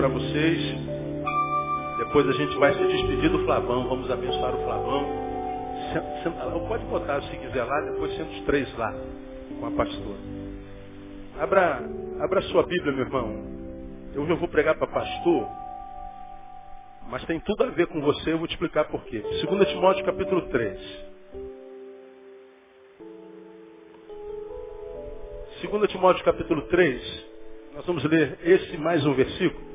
para vocês. Depois a gente vai se despedir do Flavão. Vamos abençoar o Flavão. Senta lá. Pode botar se quiser lá, depois senta os três lá com a pastora. Abra, abra sua Bíblia, meu irmão. Eu já vou pregar para pastor, mas tem tudo a ver com você, eu vou te explicar por quê. 2 Timóteo capítulo 3. 2 Timóteo capítulo 3, nós vamos ler esse mais um versículo.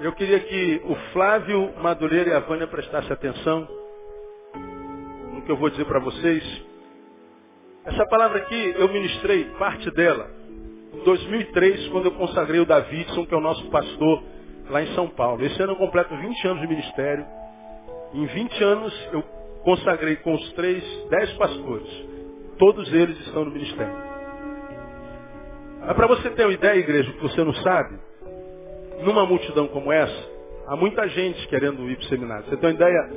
Eu queria que o Flávio Madureira e a Vânia prestassem atenção no que eu vou dizer para vocês. Essa palavra aqui eu ministrei parte dela em 2003, quando eu consagrei o Davidson, que é o nosso pastor lá em São Paulo. Esse ano eu completo 20 anos de ministério. Em 20 anos eu consagrei com os três, 10 pastores. Todos eles estão no ministério. Mas para você ter uma ideia, igreja, que você não sabe, numa multidão como essa, há muita gente querendo ir para o seminário. Você tem uma ideia?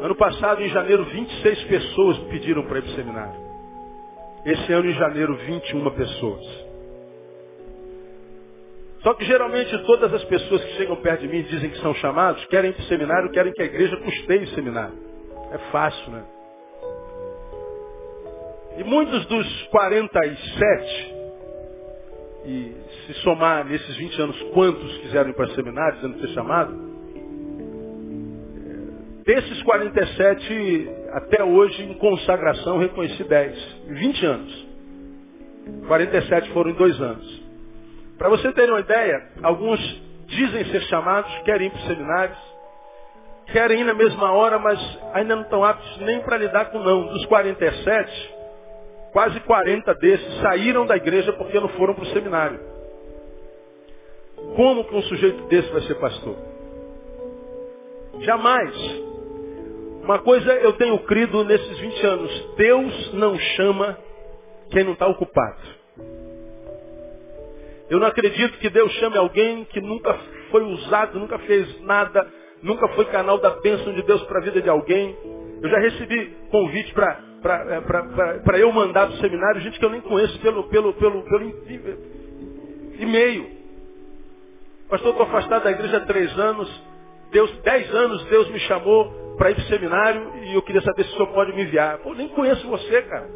Ano passado, em janeiro, 26 pessoas pediram para ir para o seminário. Esse ano, em janeiro, 21 pessoas. Só que geralmente todas as pessoas que chegam perto de mim e dizem que são chamados, querem ir para o seminário, querem que a igreja custeie o seminário. É fácil, né? E muitos dos 47, e se somar nesses 20 anos quantos quiseram ir para seminário, dizendo ser chamado, é, desses 47, até hoje, em consagração, reconheci 10. Em 20 anos. 47 foram em dois anos. Para você ter uma ideia, alguns dizem ser chamados, querem ir para os seminários, querem ir na mesma hora, mas ainda não estão aptos nem para lidar com não. Dos 47, Quase 40 desses saíram da igreja porque não foram para o seminário. Como que um sujeito desse vai ser pastor? Jamais. Uma coisa eu tenho crido nesses 20 anos. Deus não chama quem não está ocupado. Eu não acredito que Deus chame alguém que nunca foi usado, nunca fez nada, nunca foi canal da bênção de Deus para a vida de alguém. Eu já recebi convite para para eu mandar para o seminário gente que eu nem conheço pelo, pelo, pelo, pelo e-mail. Pastor, estou afastado da igreja há três anos. Deus, dez anos Deus me chamou para ir para o seminário e eu queria saber se o senhor pode me enviar. Pô, nem conheço você, cara.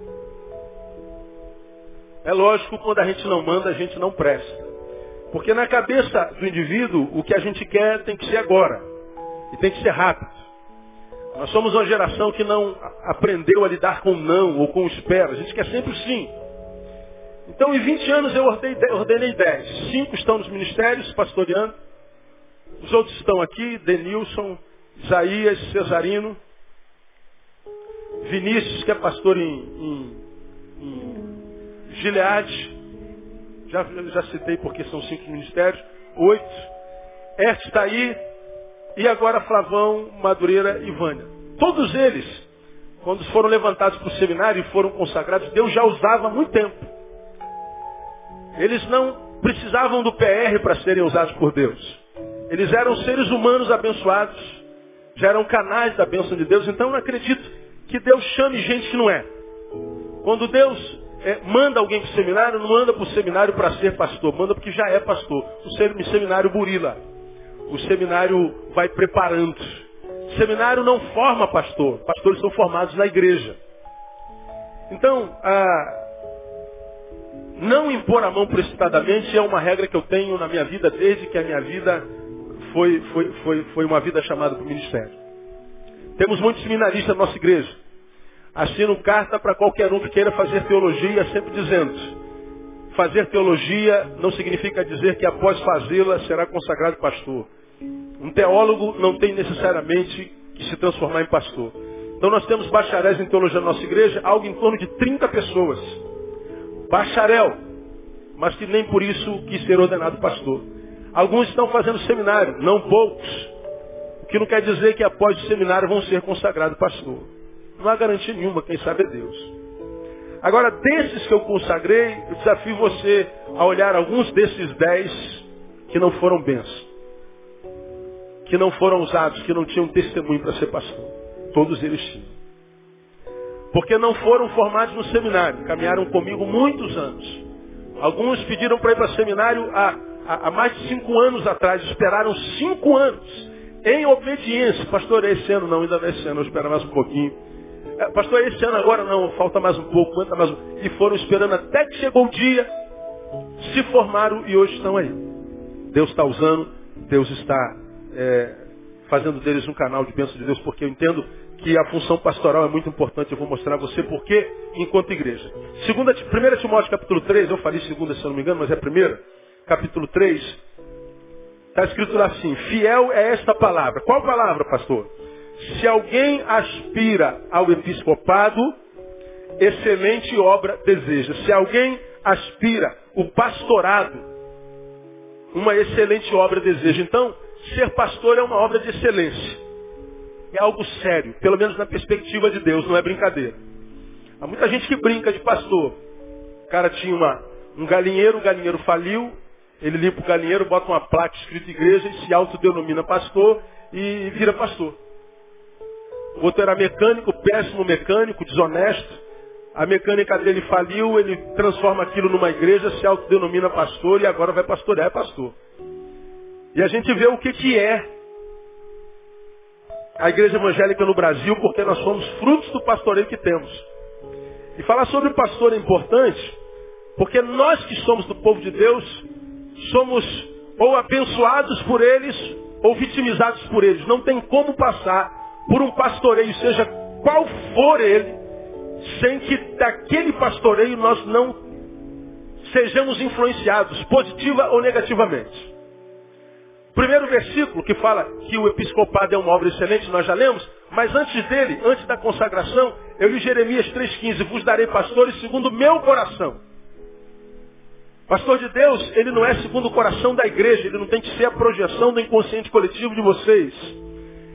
É lógico, quando a gente não manda, a gente não presta. Porque na cabeça do indivíduo, o que a gente quer tem que ser agora. E tem que ser rápido. Nós somos uma geração que não aprendeu a lidar com não ou com espera. A gente quer sempre sim. Então, em 20 anos eu ordenei 10. Cinco estão nos ministérios, pastoreando. Os outros estão aqui, Denilson, Isaías, Cesarino. Vinícius, que é pastor em, em, em Gileade. Já, já citei porque são cinco ministérios. Oito. Este está aí, e agora Flavão, Madureira e Vânia. Todos eles, quando foram levantados para o seminário e foram consagrados, Deus já usava há muito tempo. Eles não precisavam do PR para serem usados por Deus. Eles eram seres humanos abençoados, já eram canais da bênção de Deus, então eu não acredito que Deus chame gente que não é. Quando Deus é, manda alguém para o seminário, não manda para o seminário para ser pastor, manda porque já é pastor. O seminário burila o seminário vai preparando. O seminário não forma pastor. Pastores são formados na igreja. Então, não impor a mão precipitadamente é uma regra que eu tenho na minha vida desde que a minha vida foi, foi, foi, foi uma vida chamada para o ministério. Temos muitos seminaristas na nossa igreja. Assinam carta para qualquer um que queira fazer teologia, sempre dizendo, fazer teologia não significa dizer que após fazê-la será consagrado pastor. Um teólogo não tem necessariamente que se transformar em pastor. Então nós temos bacharéis em teologia na nossa igreja, algo em torno de 30 pessoas. Bacharel, mas que nem por isso quis ser ordenado pastor. Alguns estão fazendo seminário, não poucos. O que não quer dizer que após o seminário vão ser consagrados pastor. Não há garantia nenhuma, quem sabe é Deus. Agora, desses que eu consagrei, eu desafio você a olhar alguns desses dez que não foram bênçãos que não foram usados, que não tinham testemunho para ser pastor. Todos eles tinham. Porque não foram formados no seminário, caminharam comigo muitos anos. Alguns pediram para ir para seminário há, há, há, mais de cinco anos atrás. Esperaram cinco anos em obediência. Pastor, esse ano não, ainda não é ano, eu espero mais um pouquinho. É, pastor, esse ano agora não, falta mais um pouco, aguenta mais um. E foram esperando até que chegou o dia, se formaram e hoje estão aí. Deus está usando, Deus está é, fazendo deles um canal de bênção de Deus, porque eu entendo que a função pastoral é muito importante. Eu vou mostrar a você por quê enquanto igreja. Segunda, 1 Timóteo capítulo 3, eu falei segunda se eu não me engano, mas é primeira. Capítulo 3, está escrito lá assim, fiel é esta palavra. Qual palavra, pastor? Se alguém aspira ao episcopado, excelente obra deseja. Se alguém aspira o pastorado, uma excelente obra deseja. Então, ser pastor é uma obra de excelência. É algo sério, pelo menos na perspectiva de Deus, não é brincadeira. Há muita gente que brinca de pastor. O cara tinha uma, um galinheiro, o galinheiro faliu, ele limpa o galinheiro, bota uma placa escrita igreja e se autodenomina pastor e vira pastor. O outro era mecânico, péssimo mecânico, desonesto. A mecânica dele faliu, ele transforma aquilo numa igreja, se autodenomina pastor e agora vai pastorear, é pastor. E a gente vê o que, que é a igreja evangélica no Brasil, porque nós somos frutos do pastoreio que temos. E falar sobre o pastor é importante, porque nós que somos do povo de Deus, somos ou abençoados por eles, ou vitimizados por eles. Não tem como passar por um pastoreio, seja qual for ele, sem que daquele pastoreio nós não sejamos influenciados, positiva ou negativamente. Primeiro versículo que fala que o episcopado é uma obra excelente, nós já lemos, mas antes dele, antes da consagração, eu li Jeremias 3,15, vos darei pastores segundo o meu coração. Pastor de Deus, ele não é segundo o coração da igreja, ele não tem que ser a projeção do inconsciente coletivo de vocês.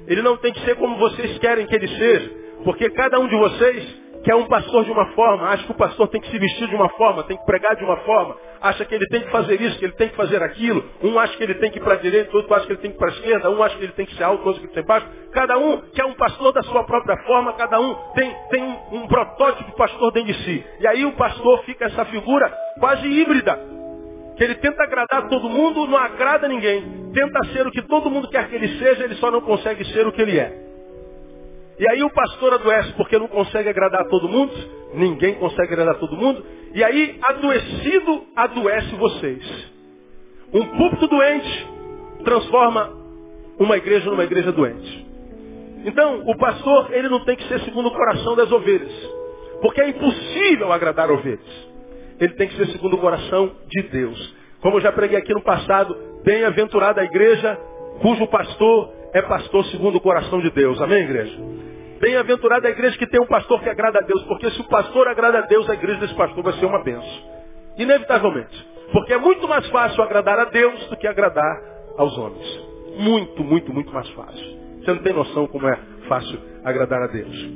Ele não tem que ser como vocês querem que ele seja, porque cada um de vocês quer um pastor de uma forma, acha que o pastor tem que se vestir de uma forma, tem que pregar de uma forma, acha que ele tem que fazer isso, que ele tem que fazer aquilo, um acha que ele tem que ir para a direita, outro acha que ele tem que ir para a esquerda, um acha que ele tem que ser alto, outro que tem que ser baixo. Cada um quer um pastor da sua própria forma, cada um tem, tem um, um protótipo de pastor dentro de si. E aí o pastor fica essa figura quase híbrida. Que ele tenta agradar todo mundo, não agrada ninguém. Tenta ser o que todo mundo quer que ele seja, ele só não consegue ser o que ele é. E aí o pastor adoece porque não consegue agradar todo mundo. Ninguém consegue agradar todo mundo. E aí, adoecido, adoece vocês. Um púlpito doente transforma uma igreja numa igreja doente. Então, o pastor, ele não tem que ser segundo o coração das ovelhas. Porque é impossível agradar ovelhas. Ele tem que ser segundo o coração de Deus. Como eu já preguei aqui no passado, bem-aventurada a igreja cujo pastor é pastor segundo o coração de Deus. Amém, igreja? Bem-aventurada a igreja que tem um pastor que agrada a Deus, porque se o pastor agrada a Deus, a igreja desse pastor vai ser uma benção. Inevitavelmente. Porque é muito mais fácil agradar a Deus do que agradar aos homens. Muito, muito, muito mais fácil. Você não tem noção como é fácil agradar a Deus.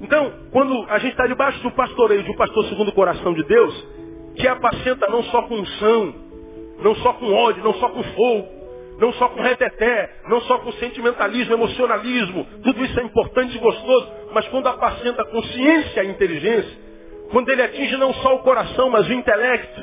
Então, quando a gente está debaixo do pastoreio de um pastor segundo o coração de Deus, que apacenta não só com unção, não só com ódio, não só com fogo, não só com reteté, não só com sentimentalismo, emocionalismo, tudo isso é importante e gostoso, mas quando apacenta a consciência e a inteligência, quando ele atinge não só o coração, mas o intelecto,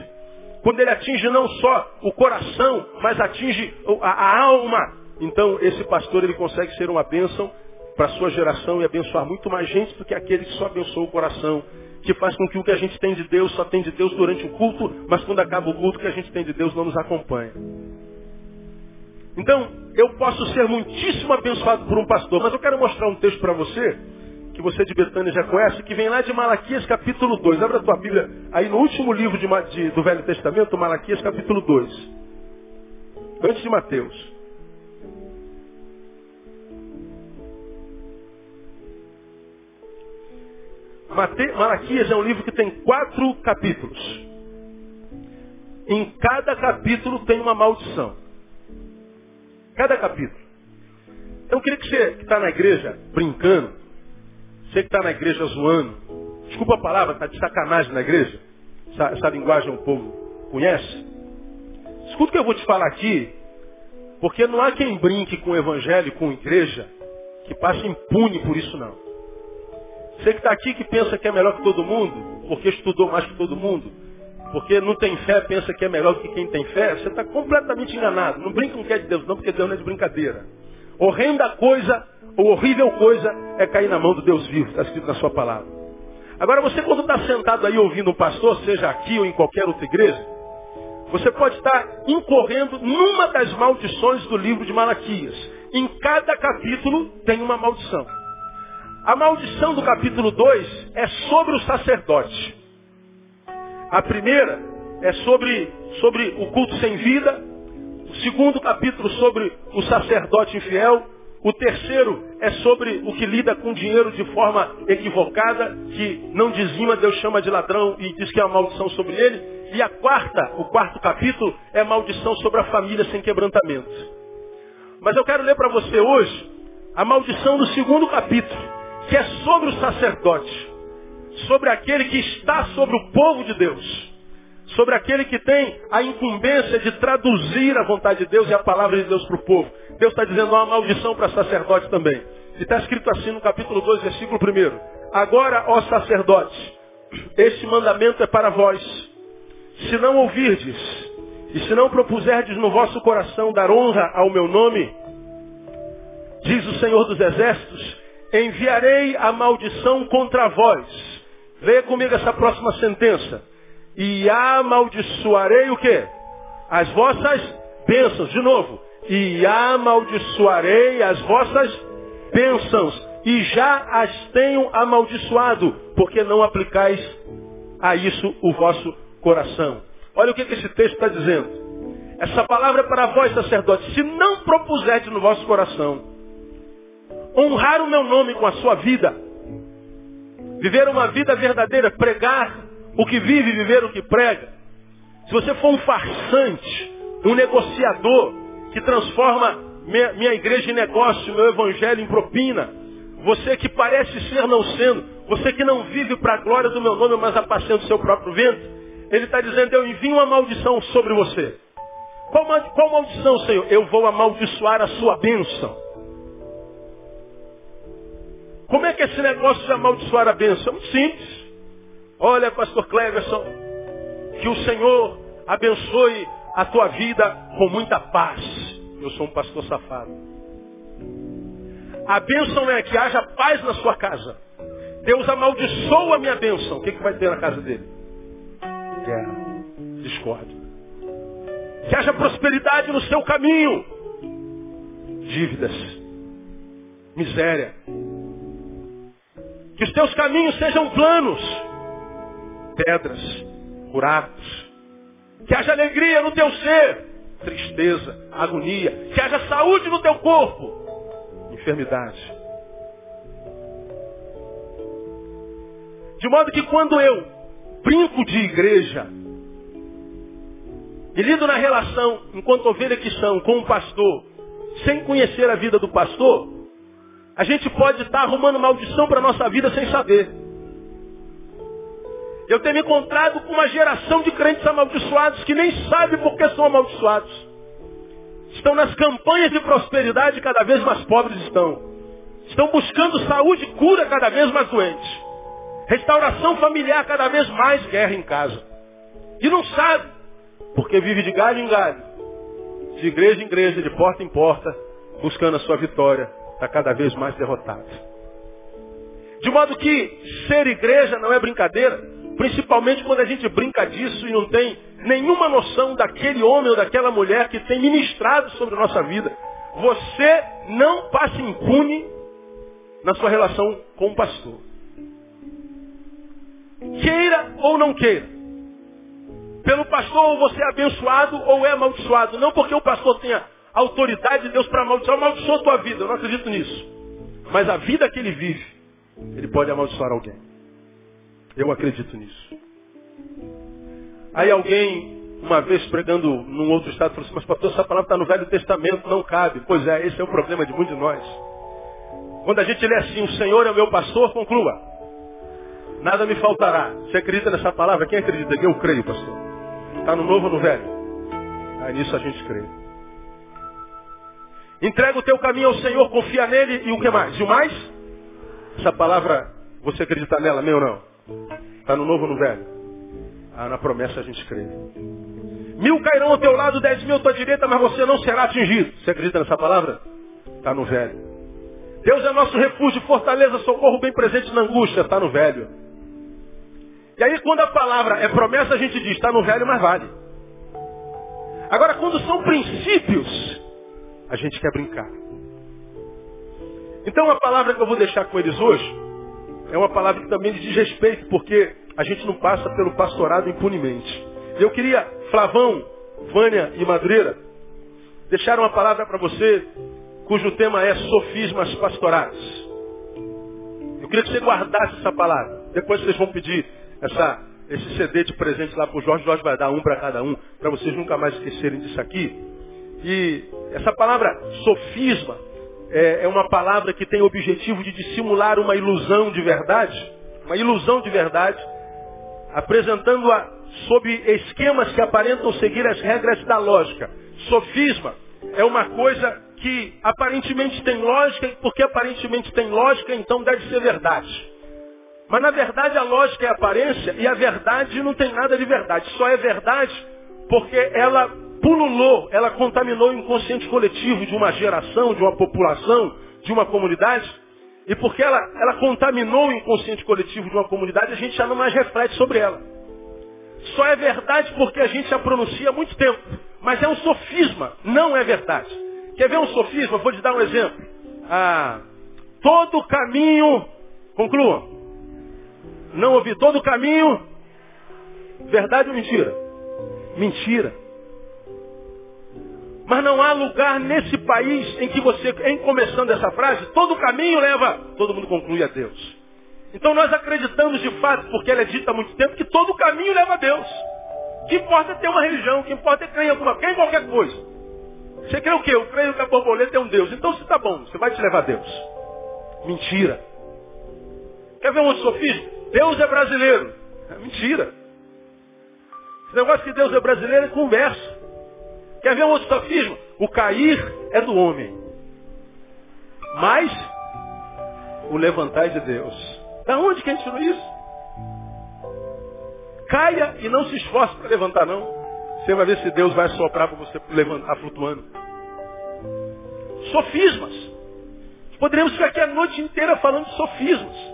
quando ele atinge não só o coração, mas atinge a, a alma, então esse pastor ele consegue ser uma bênção para a sua geração e abençoar muito mais gente do que aquele que só abençoa o coração, que faz com que o que a gente tem de Deus só tem de Deus durante o culto, mas quando acaba o culto, o que a gente tem de Deus não nos acompanha. Então, eu posso ser muitíssimo abençoado por um pastor, mas eu quero mostrar um texto para você, que você de Betânia já conhece, que vem lá de Malaquias capítulo 2. Abra a tua Bíblia aí no último livro de, de, do Velho Testamento, Malaquias capítulo 2. Antes de Mateus. Malaquias é um livro que tem quatro capítulos. Em cada capítulo tem uma maldição. Cada capítulo. Então eu queria que você que está na igreja brincando, você que está na igreja zoando, desculpa a palavra, está de sacanagem na igreja, essa, essa linguagem o povo conhece. Escuta o que eu vou te falar aqui, porque não há quem brinque com o evangelho, com a igreja, que passe impune por isso não. Você que está aqui que pensa que é melhor que todo mundo, porque estudou mais que todo mundo, porque não tem fé, pensa que é melhor que quem tem fé, você está completamente enganado. Não brinca com o que é de Deus, não, porque Deus não é de brincadeira. Horrenda coisa, ou horrível coisa, é cair na mão do Deus vivo, está escrito na sua palavra. Agora você quando está sentado aí ouvindo um pastor, seja aqui ou em qualquer outra igreja, você pode estar incorrendo numa das maldições do livro de Malaquias. Em cada capítulo tem uma maldição. A maldição do capítulo 2 é sobre o sacerdote. A primeira é sobre, sobre o culto sem vida. O segundo capítulo sobre o sacerdote infiel. O terceiro é sobre o que lida com dinheiro de forma equivocada, que não dizima, Deus chama de ladrão e diz que é uma maldição sobre ele. E a quarta, o quarto capítulo, é maldição sobre a família sem quebrantamento. Mas eu quero ler para você hoje a maldição do segundo capítulo, que é sobre o sacerdote sobre aquele que está sobre o povo de Deus. Sobre aquele que tem a incumbência de traduzir a vontade de Deus e a palavra de Deus para o povo. Deus está dizendo uma maldição para sacerdote também. E está escrito assim no capítulo 2, versículo 1. Agora, ó sacerdotes, este mandamento é para vós. Se não ouvirdes, e se não propuserdes no vosso coração dar honra ao meu nome, diz o Senhor dos Exércitos, enviarei a maldição contra vós Leia comigo essa próxima sentença. E amaldiçoarei o quê? As vossas bênçãos. De novo. E amaldiçoarei as vossas bênçãos. E já as tenho amaldiçoado, porque não aplicais a isso o vosso coração. Olha o que, esse texto está dizendo. Essa palavra é para vós, sacerdotes. Se não propuserdes no vosso coração honrar o meu nome com a sua vida, Viver uma vida verdadeira, pregar o que vive, viver o que prega. Se você for um farsante, um negociador que transforma minha, minha igreja em negócio, meu evangelho em propina, você que parece ser não sendo, você que não vive para a glória do meu nome, mas apacendo o seu próprio vento, ele está dizendo, eu envio uma maldição sobre você. Qual, qual maldição, Senhor? Eu vou amaldiçoar a sua bênção. Como é que é esse negócio de amaldiçoar a bênção? É muito simples. Olha, pastor Cleverson, que o Senhor abençoe a tua vida com muita paz. Eu sou um pastor safado. A bênção é que haja paz na sua casa. Deus amaldiçoa a minha bênção. O que, que vai ter na casa dele? Guerra, discórdia. Que haja prosperidade no seu caminho. Dívidas, miséria, que os teus caminhos sejam planos, pedras, buracos. Que haja alegria no teu ser, tristeza, agonia. Que haja saúde no teu corpo, enfermidade. De modo que quando eu brinco de igreja, e lido na relação, enquanto ovelha que são, com o pastor, sem conhecer a vida do pastor, a gente pode estar arrumando maldição para a nossa vida sem saber. Eu tenho me encontrado com uma geração de crentes amaldiçoados que nem sabem por que são amaldiçoados. Estão nas campanhas de prosperidade cada vez mais pobres estão. Estão buscando saúde e cura cada vez mais doentes. Restauração familiar cada vez mais guerra em casa. E não sabe, porque vive de galho em galho. De igreja em igreja, de porta em porta, buscando a sua vitória está cada vez mais derrotado. De modo que ser igreja não é brincadeira, principalmente quando a gente brinca disso e não tem nenhuma noção daquele homem ou daquela mulher que tem ministrado sobre a nossa vida. Você não passa impune na sua relação com o pastor. Queira ou não queira. Pelo pastor você é abençoado ou é amaldiçoado. Não porque o pastor tenha autoridade de Deus para amaldiçoar, amaldiçoa a tua vida. Eu não acredito nisso. Mas a vida que ele vive, ele pode amaldiçoar alguém. Eu acredito nisso. Aí alguém, uma vez pregando num outro estado, falou assim, mas pastor, essa palavra está no Velho Testamento, não cabe. Pois é, esse é o problema de muitos de nós. Quando a gente lê assim, o Senhor é o meu pastor, conclua. Nada me faltará. Você acredita nessa palavra? Quem acredita? Eu creio, pastor. Está no novo ou no velho? Aí nisso a gente crê. Entrega o teu caminho ao Senhor, confia nele e o que mais? E o mais? Essa palavra, você acredita nela, meu não? Está no novo ou no velho? Ah, na promessa a gente crê. Mil cairão ao teu lado, dez mil à tua direita, mas você não será atingido. Você acredita nessa palavra? Está no velho. Deus é nosso refúgio, fortaleza, socorro bem presente na angústia. Está no velho. E aí quando a palavra é promessa, a gente diz, está no velho, mas vale. Agora, quando são princípios, a gente quer brincar. Então a palavra que eu vou deixar com eles hoje é uma palavra que também diz respeito, porque a gente não passa pelo pastorado impunemente. Eu queria, Flavão, Vânia e Madureira, deixar uma palavra para você, cujo tema é sofismas pastorais. Eu queria que você guardasse essa palavra. Depois vocês vão pedir essa, esse CD de presente lá para o Jorge. Jorge vai dar um para cada um, para vocês nunca mais esquecerem disso aqui. E essa palavra sofisma é, é uma palavra que tem o objetivo de dissimular uma ilusão de verdade, uma ilusão de verdade, apresentando-a sob esquemas que aparentam seguir as regras da lógica. Sofisma é uma coisa que aparentemente tem lógica, e porque aparentemente tem lógica, então deve ser verdade. Mas na verdade a lógica é aparência e a verdade não tem nada de verdade. Só é verdade porque ela pululou, ela contaminou o inconsciente coletivo de uma geração, de uma população, de uma comunidade. E porque ela, ela contaminou o inconsciente coletivo de uma comunidade, a gente já não mais reflete sobre ela. Só é verdade porque a gente a pronuncia há muito tempo. Mas é um sofisma, não é verdade. Quer ver um sofisma? Vou te dar um exemplo. Ah, todo caminho, conclua. Não ouvi todo caminho, verdade ou mentira? Mentira. Mas não há lugar nesse país em que você, em começando essa frase, todo caminho leva, todo mundo conclui a Deus. Então nós acreditamos de fato, porque ela é dita há muito tempo, que todo caminho leva a Deus. O que importa é ter uma religião, o que importa é crer em alguma crer em qualquer coisa. Você crê o quê? Eu creio que a borboleta é um Deus. Então se está bom, você vai te levar a Deus. Mentira. Quer ver um sofismo? Deus é brasileiro. É mentira. Esse negócio que Deus é brasileiro é conversa. Quer ver um outro sofismo? O cair é do homem. Mas o levantar é de Deus. Da onde que a gente tirou isso? Caia e não se esforce para levantar, não. Você vai ver se Deus vai soprar para você levantar flutuando. Sofismas. Poderíamos ficar aqui a noite inteira falando de sofismas.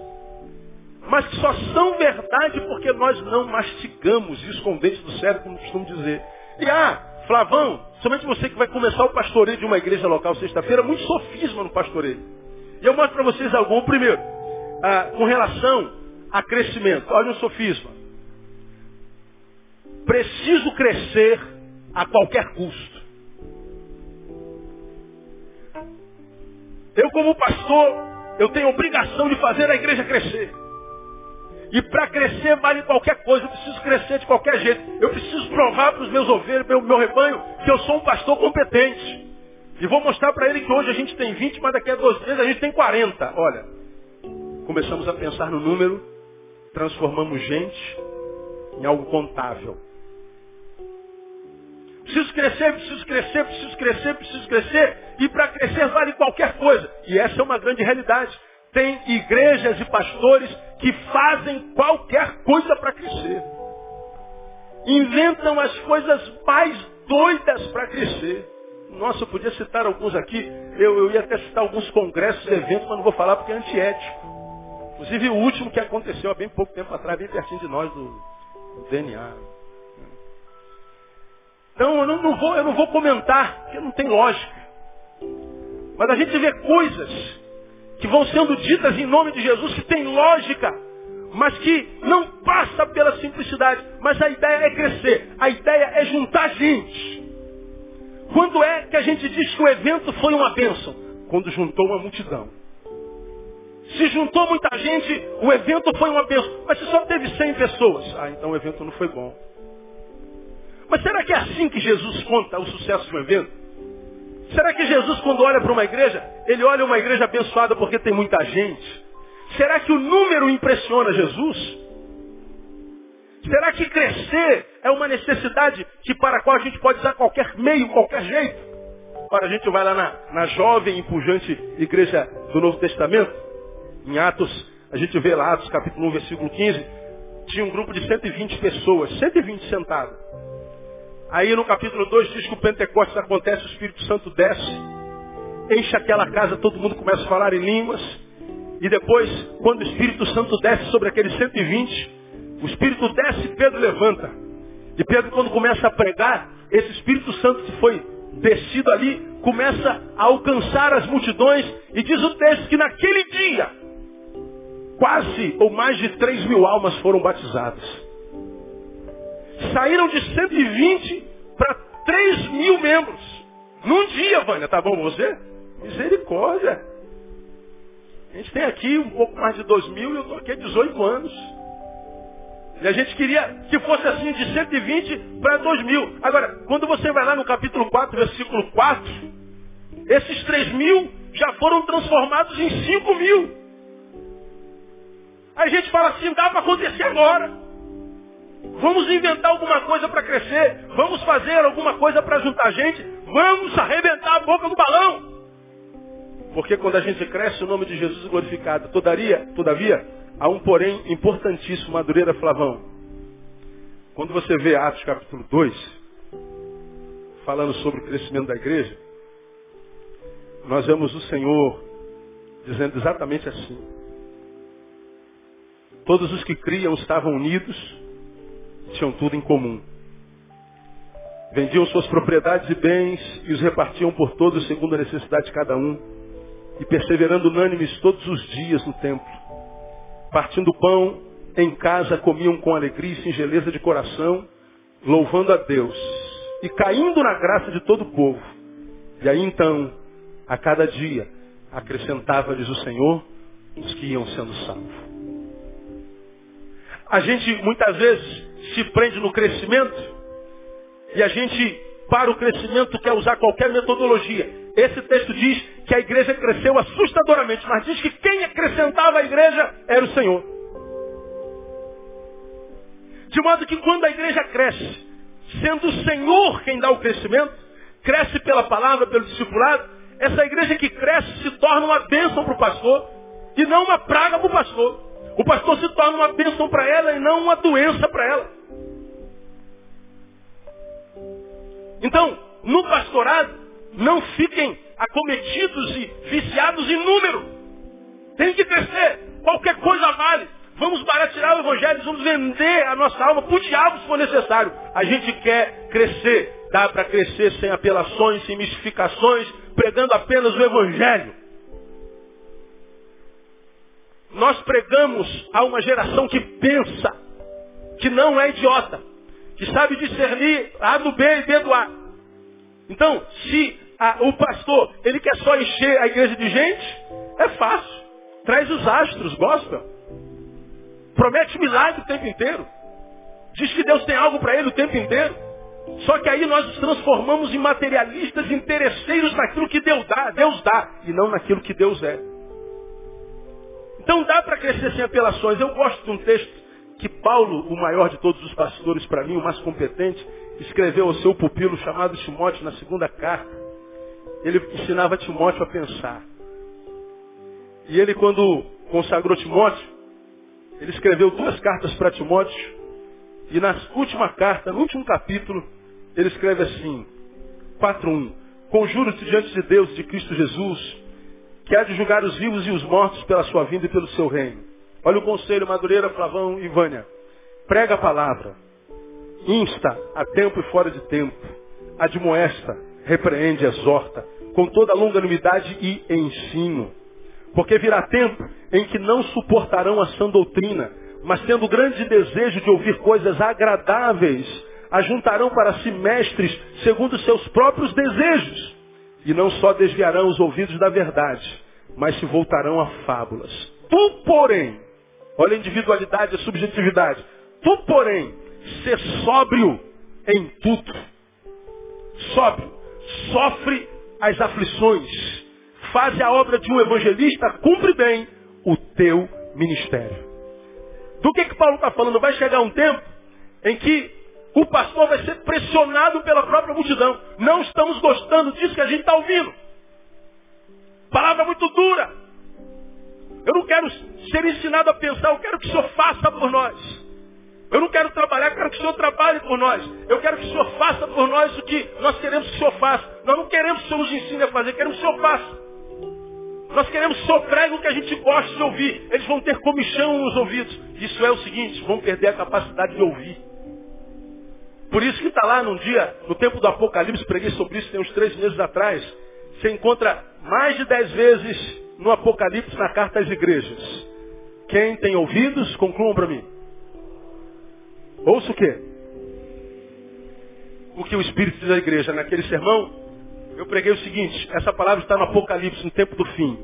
Mas que só são verdade porque nós não mastigamos isso com o dente do cérebro, como costumo dizer. E ah, Flavão, somente você que vai começar o pastoreio de uma igreja local sexta-feira, muito sofisma no pastoreio. E eu mostro para vocês algum. Primeiro, ah, com relação a crescimento. Olha um sofisma. Preciso crescer a qualquer custo. Eu, como pastor, eu tenho obrigação de fazer a igreja crescer. E para crescer vale qualquer coisa. Eu preciso crescer de qualquer jeito. Eu preciso provar para os meus ovelhas, para o meu rebanho, que eu sou um pastor competente. E vou mostrar para ele que hoje a gente tem 20, mas daqui a dois meses a gente tem 40. Olha, começamos a pensar no número, transformamos gente em algo contável. Preciso crescer, preciso crescer, preciso crescer, preciso crescer. E para crescer vale qualquer coisa. E essa é uma grande realidade. Tem igrejas e pastores que fazem qualquer coisa para crescer. Inventam as coisas mais doidas para crescer. Nossa, eu podia citar alguns aqui. Eu, eu ia até citar alguns congressos, eventos, mas não vou falar porque é antiético. Inclusive o último que aconteceu há bem pouco tempo atrás, bem pertinho de nós, do, do DNA. Então eu não, não, vou, eu não vou comentar, porque não tem lógica. Mas a gente vê coisas que vão sendo ditas em nome de Jesus que tem lógica, mas que não passa pela simplicidade. Mas a ideia é crescer, a ideia é juntar gente. Quando é que a gente diz que o evento foi uma bênção? Quando juntou uma multidão. Se juntou muita gente, o evento foi uma bênção. Mas se só teve 100 pessoas, ah, então o evento não foi bom. Mas será que é assim que Jesus conta o sucesso do evento? Será que Jesus, quando olha para uma igreja, ele olha uma igreja abençoada porque tem muita gente? Será que o número impressiona Jesus? Será que crescer é uma necessidade que para a qual a gente pode usar qualquer meio, qualquer jeito? Para a gente vai lá na, na jovem e pujante igreja do Novo Testamento, em Atos, a gente vê lá, Atos capítulo 1, versículo 15, tinha um grupo de 120 pessoas, 120 sentados. Aí no capítulo 2 diz que o Pentecostes acontece, o Espírito Santo desce, enche aquela casa, todo mundo começa a falar em línguas. E depois, quando o Espírito Santo desce sobre aqueles 120, o Espírito desce e Pedro levanta. E Pedro, quando começa a pregar, esse Espírito Santo que foi descido ali, começa a alcançar as multidões. E diz o texto que naquele dia, quase ou mais de 3 mil almas foram batizadas. Saíram de 120 para 3 mil membros. Num dia, Vânia, tá bom você? Misericórdia. A gente tem aqui um pouco mais de 2 mil e eu estou aqui há 18 anos. E a gente queria que fosse assim de 120 para 2 mil. Agora, quando você vai lá no capítulo 4, versículo 4, esses 3 mil já foram transformados em 5 mil. A gente fala assim, dá para acontecer agora. Vamos inventar alguma coisa para crescer. Vamos fazer alguma coisa para juntar gente. Vamos arrebentar a boca do balão. Porque quando a gente cresce, o nome de Jesus é glorificado. Todavia, todavia, há um porém importantíssimo, Madureira Flavão. Quando você vê Atos capítulo 2, falando sobre o crescimento da igreja, nós vemos o Senhor dizendo exatamente assim. Todos os que criam estavam unidos, tinham tudo em comum. Vendiam suas propriedades e bens e os repartiam por todos segundo a necessidade de cada um. E perseverando unânimes todos os dias no templo. Partindo pão em casa comiam com alegria e singeleza de coração, louvando a Deus. E caindo na graça de todo o povo. E aí então, a cada dia, acrescentava-lhes o Senhor os que iam sendo salvos. A gente muitas vezes se prende no crescimento e a gente, para o crescimento, quer usar qualquer metodologia. Esse texto diz que a igreja cresceu assustadoramente, mas diz que quem acrescentava a igreja era o Senhor. De modo que quando a igreja cresce, sendo o Senhor quem dá o crescimento, cresce pela palavra, pelo discipulado, essa igreja que cresce se torna uma bênção para o pastor e não uma praga para o pastor. O pastor se torna uma bênção para ela e não uma doença para ela. Então, no pastorado, não fiquem acometidos e viciados em número. Tem que crescer. Qualquer coisa vale. Vamos baratear o evangelho, vamos vender a nossa alma o diabo se for necessário. A gente quer crescer. Dá para crescer sem apelações, sem mistificações, pregando apenas o evangelho. Nós pregamos a uma geração que pensa, que não é idiota, que sabe discernir A do B e B do A. Então, se a, o pastor, ele quer só encher a igreja de gente, é fácil. Traz os astros, gospel. Promete milagre o tempo inteiro. Diz que Deus tem algo para ele o tempo inteiro. Só que aí nós nos transformamos em materialistas interesseiros naquilo que Deus dá, Deus dá, e não naquilo que Deus é. Então dá para crescer sem apelações. Eu gosto de um texto que Paulo, o maior de todos os pastores para mim, o mais competente, escreveu ao seu pupilo chamado Timóteo na segunda carta. Ele ensinava Timóteo a pensar. E ele, quando consagrou Timóteo, ele escreveu duas cartas para Timóteo. E na última carta, no último capítulo, ele escreve assim, 4.1. Conjuro-te diante de Deus, de Cristo Jesus, que há de julgar os vivos e os mortos pela sua vinda e pelo seu reino Olha o conselho, Madureira, Flavão e Vânia. Prega a palavra. Insta a tempo e fora de tempo. Admoesta, repreende, exorta, com toda longanimidade e ensino. Porque virá tempo em que não suportarão a sã doutrina, mas tendo grande desejo de ouvir coisas agradáveis, ajuntarão para si mestres segundo seus próprios desejos. E não só desviarão os ouvidos da verdade, mas se voltarão a fábulas. Tu, porém, Olha a individualidade, a subjetividade. Tu, porém, ser sóbrio em tudo. Sóbrio. Sofre as aflições. Faz a obra de um evangelista, cumpre bem o teu ministério. Do que, que Paulo está falando? Vai chegar um tempo em que o pastor vai ser pressionado pela própria multidão. Não estamos gostando disso que a gente está ouvindo. Palavra muito dura. Eu não quero ser ensinado a pensar, eu quero que o Senhor faça por nós. Eu não quero trabalhar, eu quero que o Senhor trabalhe por nós. Eu quero que o Senhor faça por nós o que nós queremos que o Senhor faça. Nós não queremos que o Senhor nos ensine a fazer, queremos que o Senhor faça. Nós queremos que o Senhor pregue o que a gente gosta de ouvir. Eles vão ter comichão nos ouvidos. Isso é o seguinte, vão perder a capacidade de ouvir. Por isso que está lá num dia, no tempo do Apocalipse, preguei sobre isso tem uns três meses atrás. Você encontra mais de dez vezes no Apocalipse na carta às igrejas. Quem tem ouvidos, concluam para mim. Ouça o quê? O que o Espírito diz à igreja. Naquele sermão, eu preguei o seguinte, essa palavra está no Apocalipse, no tempo do fim.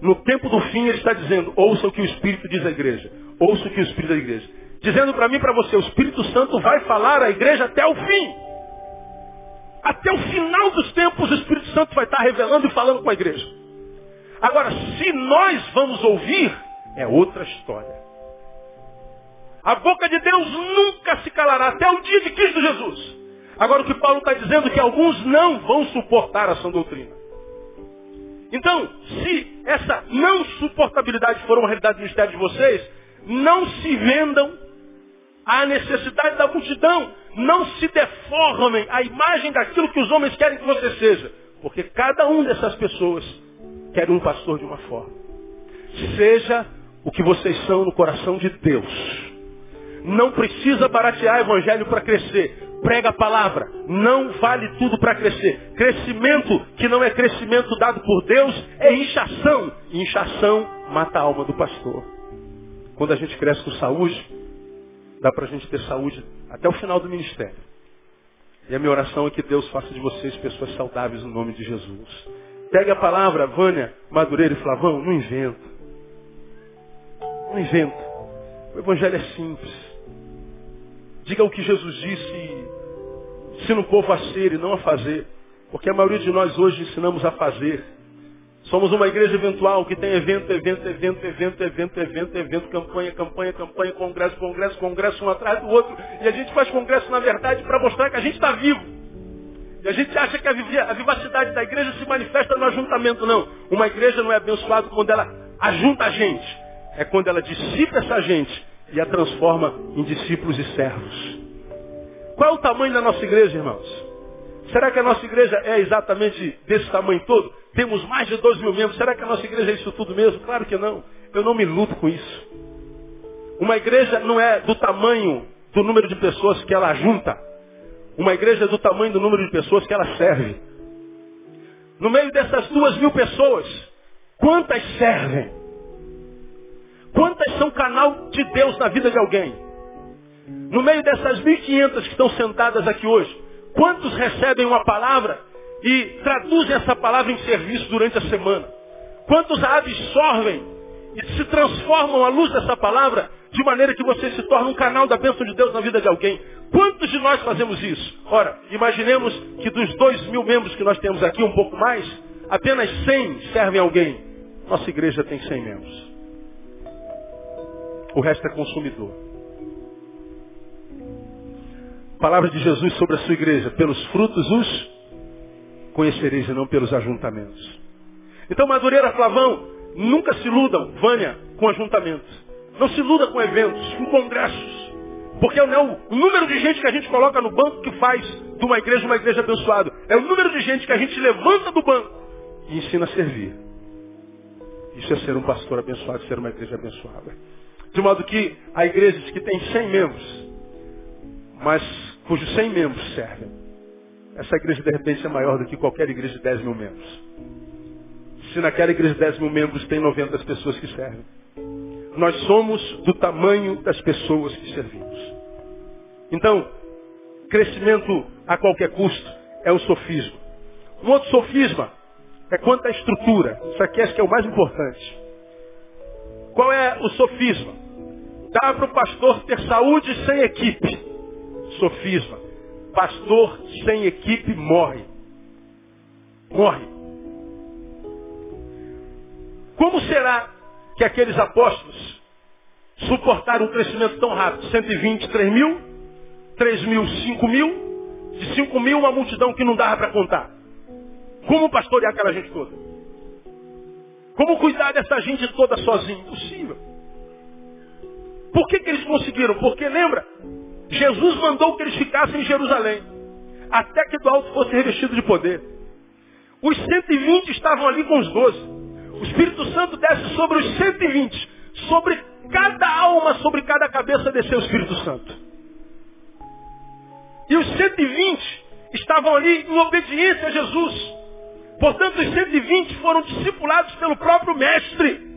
No tempo do fim ele está dizendo, ouça o que o Espírito diz à igreja. Ouça o que o Espírito diz à igreja. Dizendo para mim e para você, o Espírito Santo vai falar à igreja até o fim. Até o final dos tempos o Espírito Santo vai estar revelando e falando com a igreja. Agora, se nós vamos ouvir, é outra história. A boca de Deus nunca se calará até o dia de Cristo Jesus. Agora o que Paulo está dizendo é que alguns não vão suportar a sã doutrina. Então, se essa não suportabilidade for uma realidade do ministério de vocês, não se vendam à necessidade da multidão. Não se deformem a imagem daquilo que os homens querem que você seja. Porque cada um dessas pessoas quer um pastor de uma forma. Seja o que vocês são no coração de Deus. Não precisa baratear o evangelho para crescer. Prega a palavra. Não vale tudo para crescer. Crescimento que não é crescimento dado por Deus é inchação. E inchação mata a alma do pastor. Quando a gente cresce com saúde, dá para a gente ter saúde até o final do ministério. E a minha oração é que Deus faça de vocês pessoas saudáveis no nome de Jesus. Pegue a palavra, Vânia, Madureira e Flavão, não invento. Não invento. O evangelho é simples. Diga o que Jesus disse, ensina o povo a ser e não a fazer. Porque a maioria de nós hoje ensinamos a fazer. Somos uma igreja eventual que tem evento, evento, evento, evento, evento, evento, evento, campanha, campanha, campanha, congresso, congresso, congresso, um atrás do outro. E a gente faz congresso, na verdade, para mostrar que a gente está vivo. E a gente acha que a vivacidade da igreja se manifesta no ajuntamento, não. Uma igreja não é abençoada quando ela ajunta a gente. É quando ela dissipa essa gente e a transforma em discípulos e servos. Qual é o tamanho da nossa igreja, irmãos? Será que a nossa igreja é exatamente desse tamanho todo? Temos mais de 12 mil membros. Será que a nossa igreja é isso tudo mesmo? Claro que não. Eu não me luto com isso. Uma igreja não é do tamanho do número de pessoas que ela junta. Uma igreja é do tamanho do número de pessoas que ela serve. No meio dessas duas mil pessoas, quantas servem? Quantas são canal de Deus na vida de alguém? No meio dessas 1.500 que estão sentadas aqui hoje, quantos recebem uma palavra e traduzem essa palavra em serviço durante a semana? Quantos a absorvem e se transformam à luz dessa palavra de maneira que você se torna um canal da bênção de Deus na vida de alguém? Quantos de nós fazemos isso? Ora, imaginemos que dos dois mil membros que nós temos aqui, um pouco mais, apenas 100 servem alguém. Nossa igreja tem 100 membros. O resto é consumidor. Palavra de Jesus sobre a sua igreja. Pelos frutos os conhecereis e não pelos ajuntamentos. Então, Madureira, Flavão, nunca se iludam, Vânia, com ajuntamentos. Não se iluda com eventos, com congressos. Porque não é o número de gente que a gente coloca no banco que faz de uma igreja uma igreja abençoada. É o número de gente que a gente levanta do banco e ensina a servir. Isso é ser um pastor abençoado, ser uma igreja abençoada. De modo que há igrejas que têm 100 membros, mas cujos 100 membros servem. Essa igreja de repente é maior do que qualquer igreja de 10 mil membros. Se naquela igreja de 10 mil membros tem 90 pessoas que servem. Nós somos do tamanho das pessoas que servimos. Então, crescimento a qualquer custo é o sofisma. Um outro sofisma é quanto à estrutura. Isso aqui acho que é o mais importante. Qual é o sofisma? Dá para o pastor ter saúde sem equipe. Sofisma. Pastor sem equipe morre. Morre. Como será que aqueles apóstolos suportaram um crescimento tão rápido? 120, 3 mil? 3 mil, 5 mil? De 5 mil, uma multidão que não dava para contar. Como pastorear aquela gente toda? Como cuidar dessa gente toda sozinho? Impossível. Por que, que eles conseguiram? Porque lembra, Jesus mandou que eles ficassem em Jerusalém, até que do alto fosse revestido de poder. Os 120 estavam ali com os 12. O Espírito Santo desce sobre os 120. Sobre cada alma, sobre cada cabeça desceu o Espírito Santo. E os 120 estavam ali em obediência a Jesus. Portanto, os 120 foram discipulados pelo próprio Mestre.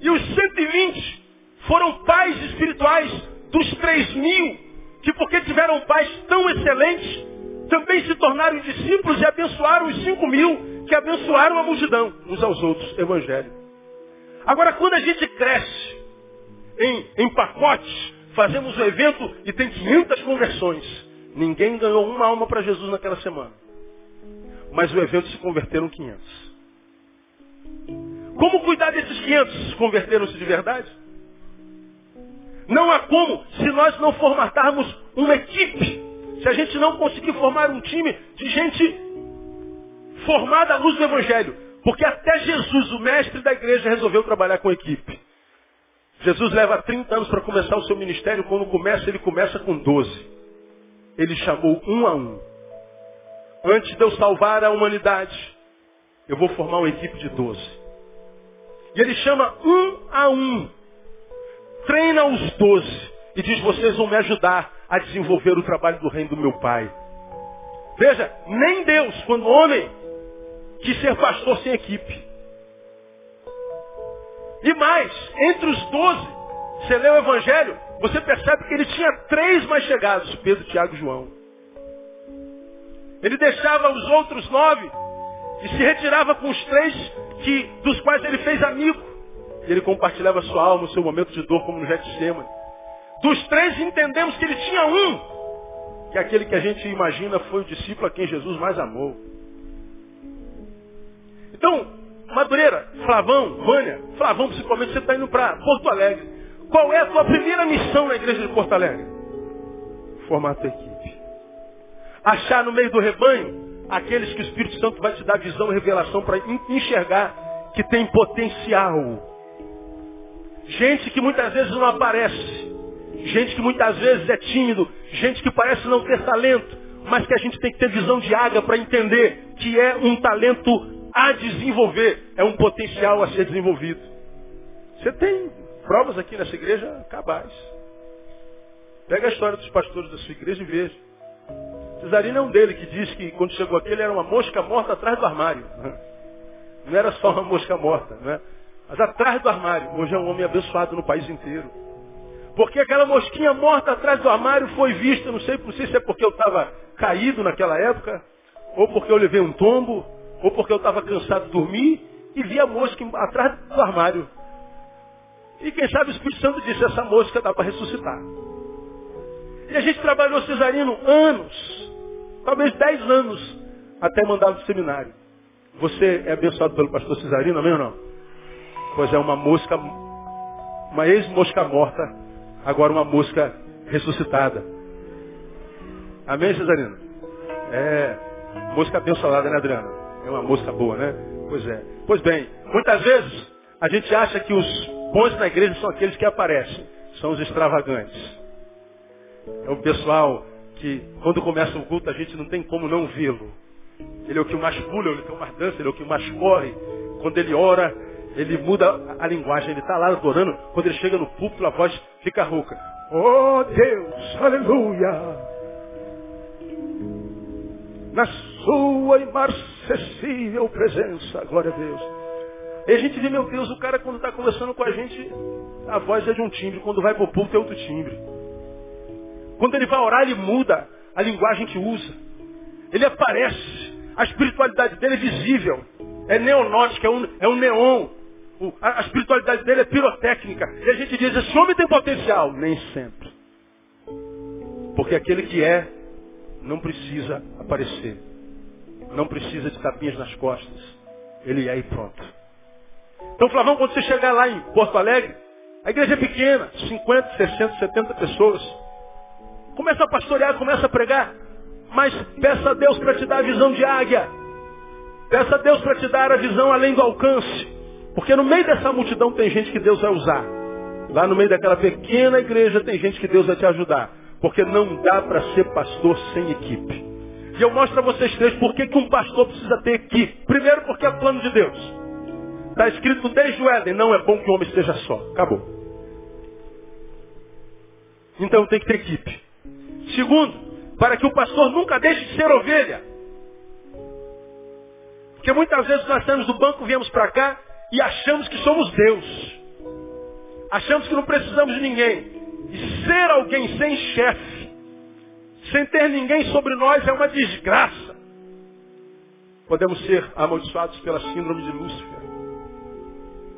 E os 120 foram pais espirituais dos 3 mil, que porque tiveram pais tão excelentes, também se tornaram discípulos e abençoaram os 5 mil, que abençoaram a multidão, uns aos outros, evangelho. Agora, quando a gente cresce em, em pacotes, fazemos um evento e tem 500 conversões, ninguém ganhou uma alma para Jesus naquela semana. Mas o evento se converteram 500. Como cuidar desses 500? Converteram-se de verdade? Não há como se nós não formatarmos uma equipe. Se a gente não conseguir formar um time de gente formada à luz do Evangelho. Porque até Jesus, o mestre da igreja, resolveu trabalhar com equipe. Jesus leva 30 anos para começar o seu ministério. Quando começa, ele começa com 12. Ele chamou um a um. Antes de eu salvar a humanidade, eu vou formar uma equipe de 12. E ele chama um a um treina os doze e diz, vocês vão me ajudar a desenvolver o trabalho do reino do meu pai. Veja, nem Deus, quando homem, quis ser pastor sem equipe. E mais, entre os doze, você lê o Evangelho, você percebe que ele tinha três mais chegados, Pedro, Tiago e João. Ele deixava os outros nove e se retirava com os três que, dos quais ele fez amigo. E ele compartilhava sua alma, o seu momento de dor, como no Getsemane. Dos três entendemos que ele tinha um, que é aquele que a gente imagina foi o discípulo a quem Jesus mais amou. Então, Madureira, Flavão, Vânia, Flavão principalmente, você está indo para Porto Alegre. Qual é a tua primeira missão na igreja de Porto Alegre? Formar a tua equipe. Achar no meio do rebanho aqueles que o Espírito Santo vai te dar visão e revelação para enxergar que tem potencial Gente que muitas vezes não aparece. Gente que muitas vezes é tímido. Gente que parece não ter talento. Mas que a gente tem que ter visão de águia para entender que é um talento a desenvolver. É um potencial a ser desenvolvido. Você tem provas aqui nessa igreja cabais. Pega a história dos pastores da sua igreja e veja. Cesarino é um dele que diz que quando chegou aqui ele era uma mosca morta atrás do armário. Não era só uma mosca morta. Né? Mas atrás do armário. Hoje é um homem abençoado no país inteiro. Porque aquela mosquinha morta atrás do armário foi vista, não sei, não sei se é porque eu estava caído naquela época, ou porque eu levei um tombo, ou porque eu estava cansado de dormir, e vi a mosca atrás do armário. E quem sabe o Espírito Santo disse, essa mosca dá para ressuscitar. E a gente trabalhou cesarino anos, talvez dez anos, até mandar do seminário. Você é abençoado pelo pastor Cesarino, amém ou não? Pois é uma mosca, uma ex-mosca morta, agora uma mosca ressuscitada. Amém, Cesarina? É, mosca abençoada, né, Adriana? É uma mosca boa, né? Pois é. Pois bem, muitas vezes a gente acha que os bons na igreja são aqueles que aparecem, são os extravagantes. É o pessoal que, quando começa o culto, a gente não tem como não vê-lo. Ele é o que mais pula, ele é o que mais dança, ele é o que mais corre. Quando ele ora, ele muda a linguagem, ele está lá adorando, quando ele chega no púlpito, a voz fica rouca. Oh Deus, aleluia! Na sua imarcessível presença, glória a Deus. E a gente vê, meu Deus, o cara quando está conversando com a gente, a voz é de um timbre, quando vai para o púlpito é outro timbre. Quando ele vai orar, ele muda a linguagem que usa. Ele aparece. A espiritualidade dele é visível. É neonótica, é um, é um neon a, espiritualidade dele é pirotécnica. E a gente diz, esse homem tem potencial. Nem sempre. Porque aquele que é, não precisa aparecer. Não precisa de tapinhas nas costas. Ele é e pronto. Então, Flavão, quando você chegar lá em Porto Alegre, a igreja é pequena, 50, 60, 70 pessoas. Começa a pastorear, começa a pregar. Mas peça a Deus para te dar a visão de águia. Peça a Deus para te dar a visão além do alcance. Porque no meio dessa multidão tem gente que Deus vai usar. Lá no meio daquela pequena igreja tem gente que Deus vai te ajudar. Porque não dá para ser pastor sem equipe. E eu mostro a vocês três por que um pastor precisa ter equipe. Primeiro porque é plano de Deus. Está escrito desde o Éden, não é bom que o homem esteja só. Acabou. Então tem que ter equipe. Segundo, para que o pastor nunca deixe de ser ovelha. Porque muitas vezes nós estamos do banco, viemos para cá e achamos que somos Deus. Achamos que não precisamos de ninguém. E ser alguém sem chefe, sem ter ninguém sobre nós, é uma desgraça. Podemos ser amaldiçoados pela síndrome de Lúcifer.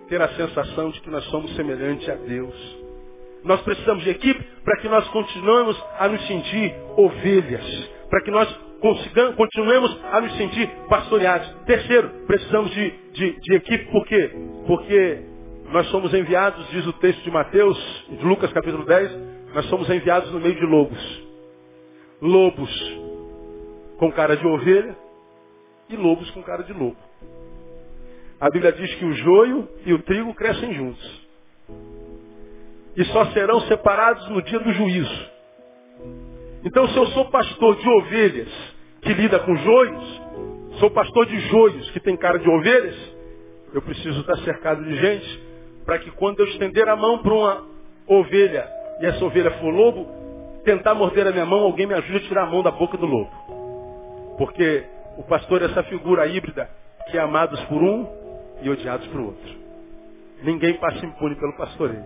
Ter a sensação de que nós somos semelhantes a Deus. Nós precisamos de equipe para que nós continuemos a nos sentir ovelhas. Para que nós continuemos a nos sentir pastoreados. Terceiro, precisamos de, de, de equipe, por quê? Porque nós somos enviados, diz o texto de Mateus, de Lucas capítulo 10, nós somos enviados no meio de lobos. Lobos com cara de ovelha e lobos com cara de lobo. A Bíblia diz que o joio e o trigo crescem juntos. E só serão separados no dia do juízo. Então, se eu sou pastor de ovelhas que lida com joios, sou pastor de joios que tem cara de ovelhas, eu preciso estar cercado de gente para que quando eu estender a mão para uma ovelha e essa ovelha for lobo, tentar morder a minha mão, alguém me ajude a tirar a mão da boca do lobo. Porque o pastor é essa figura híbrida que é amados por um e odiados por outro. Ninguém passa impune pelo pastoreio.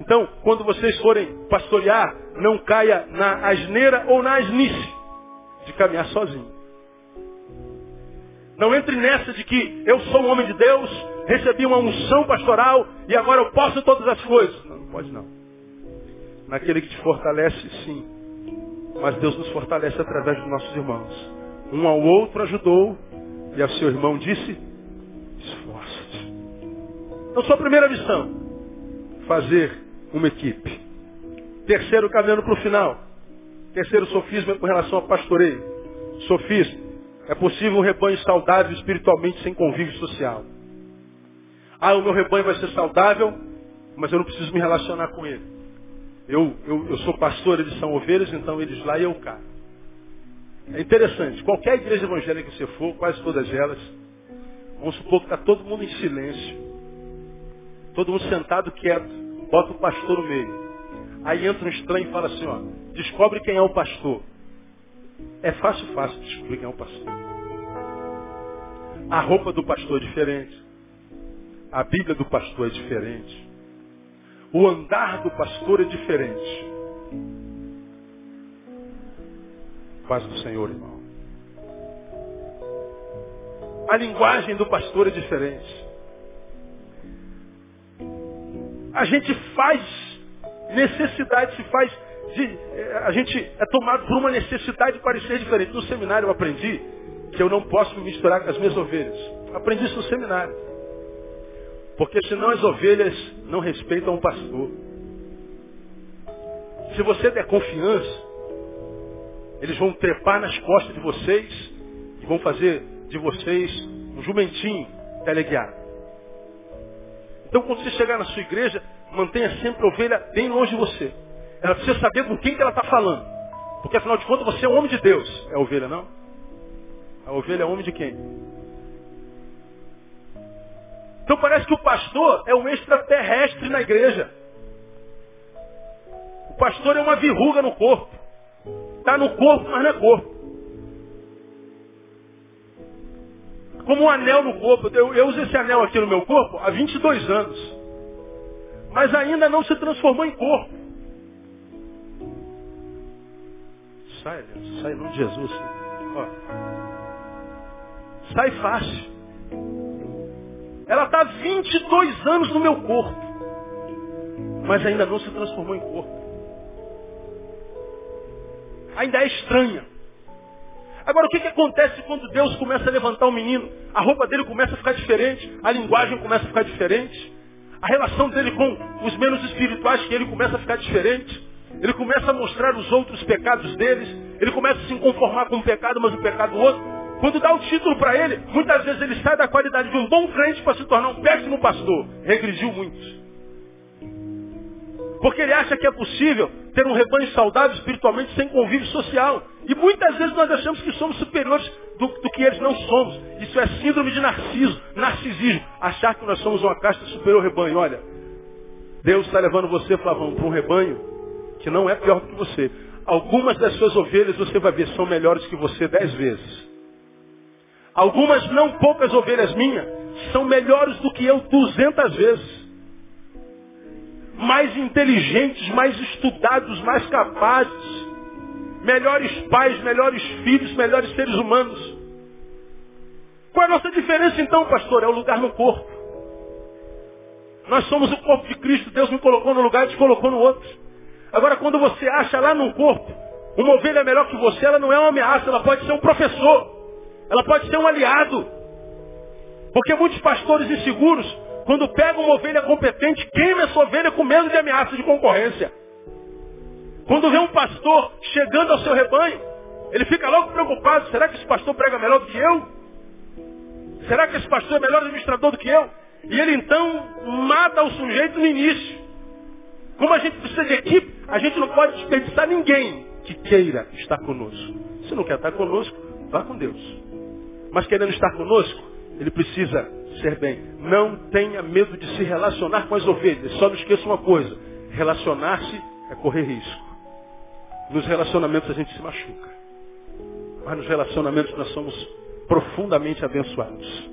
Então, quando vocês forem pastorear, não caia na asneira ou na asnice de caminhar sozinho. Não entre nessa de que eu sou um homem de Deus, recebi uma unção pastoral e agora eu posso todas as coisas. Não, não pode não. Naquele que te fortalece, sim. Mas Deus nos fortalece através dos nossos irmãos. Um ao outro ajudou e ao seu irmão disse, esforça-te. Então sua primeira missão, fazer uma equipe. Terceiro, caminhando para o final. Terceiro sofisma é com relação ao pastoreio. Sofisma. É possível um rebanho saudável espiritualmente sem convívio social. Ah, o meu rebanho vai ser saudável, mas eu não preciso me relacionar com ele. Eu, eu, eu sou pastor, eles são ovelhas, então eles lá e eu cá. É interessante. Qualquer igreja evangélica que você for, quase todas elas, vamos supor que está todo mundo em silêncio. Todo mundo sentado quieto bota o pastor no meio. Aí entra um estranho e fala assim, ó, descobre quem é o pastor. É fácil, fácil descobrir quem é o pastor. A roupa do pastor é diferente. A Bíblia do pastor é diferente. O andar do pastor é diferente. Paz do Senhor, irmão. A linguagem do pastor é diferente. A gente faz necessidade, se faz. De, eh, a gente é tomado por uma necessidade de parecer diferente. No seminário eu aprendi que eu não posso me misturar com as minhas ovelhas. Aprendi isso no seminário. Porque senão as ovelhas não respeitam o pastor. Se você der confiança, eles vão trepar nas costas de vocês e vão fazer de vocês um jumentinho teleguiado. Então quando você chegar na sua igreja, mantenha sempre a ovelha bem longe de você. Ela precisa saber com quem que ela está falando. Porque afinal de contas você é homem de Deus. É a ovelha, não? A ovelha é homem de quem? Então parece que o pastor é um extraterrestre na igreja. O pastor é uma verruga no corpo. Está no corpo, mas não é corpo. Como um anel no corpo. Eu, eu uso esse anel aqui no meu corpo há 22 anos. Mas ainda não se transformou em corpo. Sai, Deus, sai em nome de Jesus. Ó. Sai fácil. Ela está 22 anos no meu corpo. Mas ainda não se transformou em corpo. Ainda é estranha. Agora, o que, que acontece quando Deus começa a levantar o menino? A roupa dele começa a ficar diferente, a linguagem começa a ficar diferente, a relação dele com os menos espirituais que ele começa a ficar diferente. Ele começa a mostrar os outros pecados deles, ele começa a se conformar com um pecado, mas o pecado do outro. Quando dá o título para ele, muitas vezes ele sai da qualidade de um bom crente para se tornar um péssimo pastor. Regrediu muito. Porque ele acha que é possível ter um rebanho saudável espiritualmente sem convívio social. E muitas vezes nós achamos que somos superiores do, do, que eles não somos. Isso é síndrome de narciso, narcisismo. Achar que nós somos uma casta superior ao rebanho. Olha, Deus está levando você, para um rebanho que não é pior do que você. Algumas das suas ovelhas você vai ver são melhores que você dez vezes. Algumas não poucas ovelhas minhas são melhores do que eu duzentas vezes mais inteligentes, mais estudados, mais capazes, melhores pais, melhores filhos, melhores seres humanos. Qual é a nossa diferença então, pastor? É o lugar no corpo. Nós somos o corpo de Cristo, Deus me colocou no lugar e te colocou no outro. Agora, quando você acha lá no corpo, uma ovelha melhor que você, ela não é uma ameaça, ela pode ser um professor, ela pode ser um aliado. Porque muitos pastores inseguros quando pega uma ovelha competente, queima essa ovelha com medo de ameaça de concorrência. Quando vê um pastor chegando ao seu rebanho, ele fica logo preocupado, será que esse pastor prega melhor do que eu? Será que esse pastor é melhor administrador do que eu? E ele então mata o sujeito no início. Como a gente precisa de equipe, a gente não pode desperdiçar ninguém que queira estar conosco. Se não quer estar conosco, vá com Deus. Mas querendo estar conosco, ele precisa ser bem. Não tenha medo de se relacionar com as ovelhas. Só não esqueça uma coisa. Relacionar-se é correr risco. Nos relacionamentos a gente se machuca. Mas nos relacionamentos nós somos profundamente abençoados.